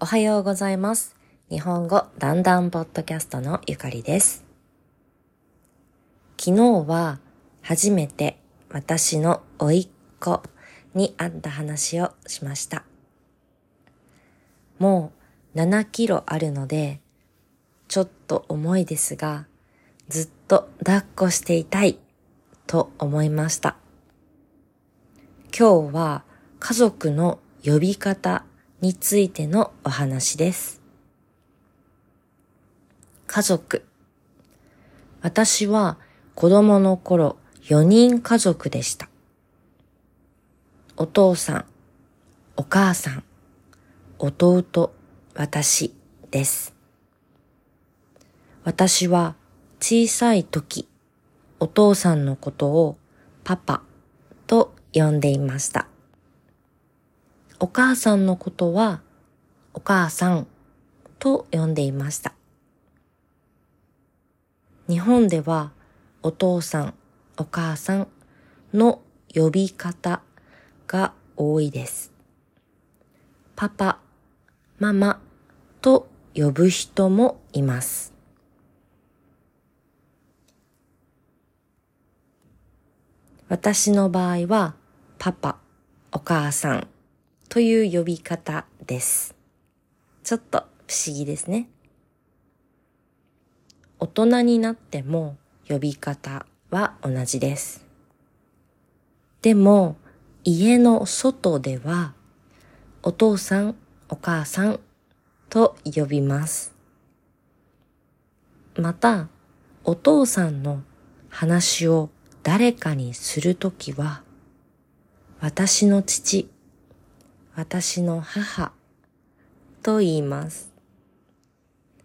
おはようございます。日本語だんだんポッドキャストのゆかりです。昨日は初めて私の甥っ子に会った話をしました。もう7キロあるので、ちょっと重いですが、ずっと抱っこしていたいと思いました。今日は家族の呼び方についてのお話です。家族。私は子供の頃4人家族でした。お父さん、お母さん、弟、私です。私は小さい時、お父さんのことをパパと呼んでいました。お母さんのことはお母さんと呼んでいました。日本ではお父さん、お母さんの呼び方が多いです。パパ、ママと呼ぶ人もいます。私の場合はパパ、お母さんという呼び方です。ちょっと不思議ですね。大人になっても呼び方は同じです。でも家の外ではお父さん、お母さんと呼びます。また、お父さんの話を誰かにするときは、私の父、私の母と言います。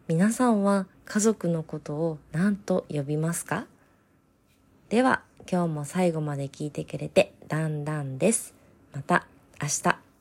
皆さんは家族のことを何と呼びますか？では、今日も最後まで聞いてくれて、だんだんです。また明日。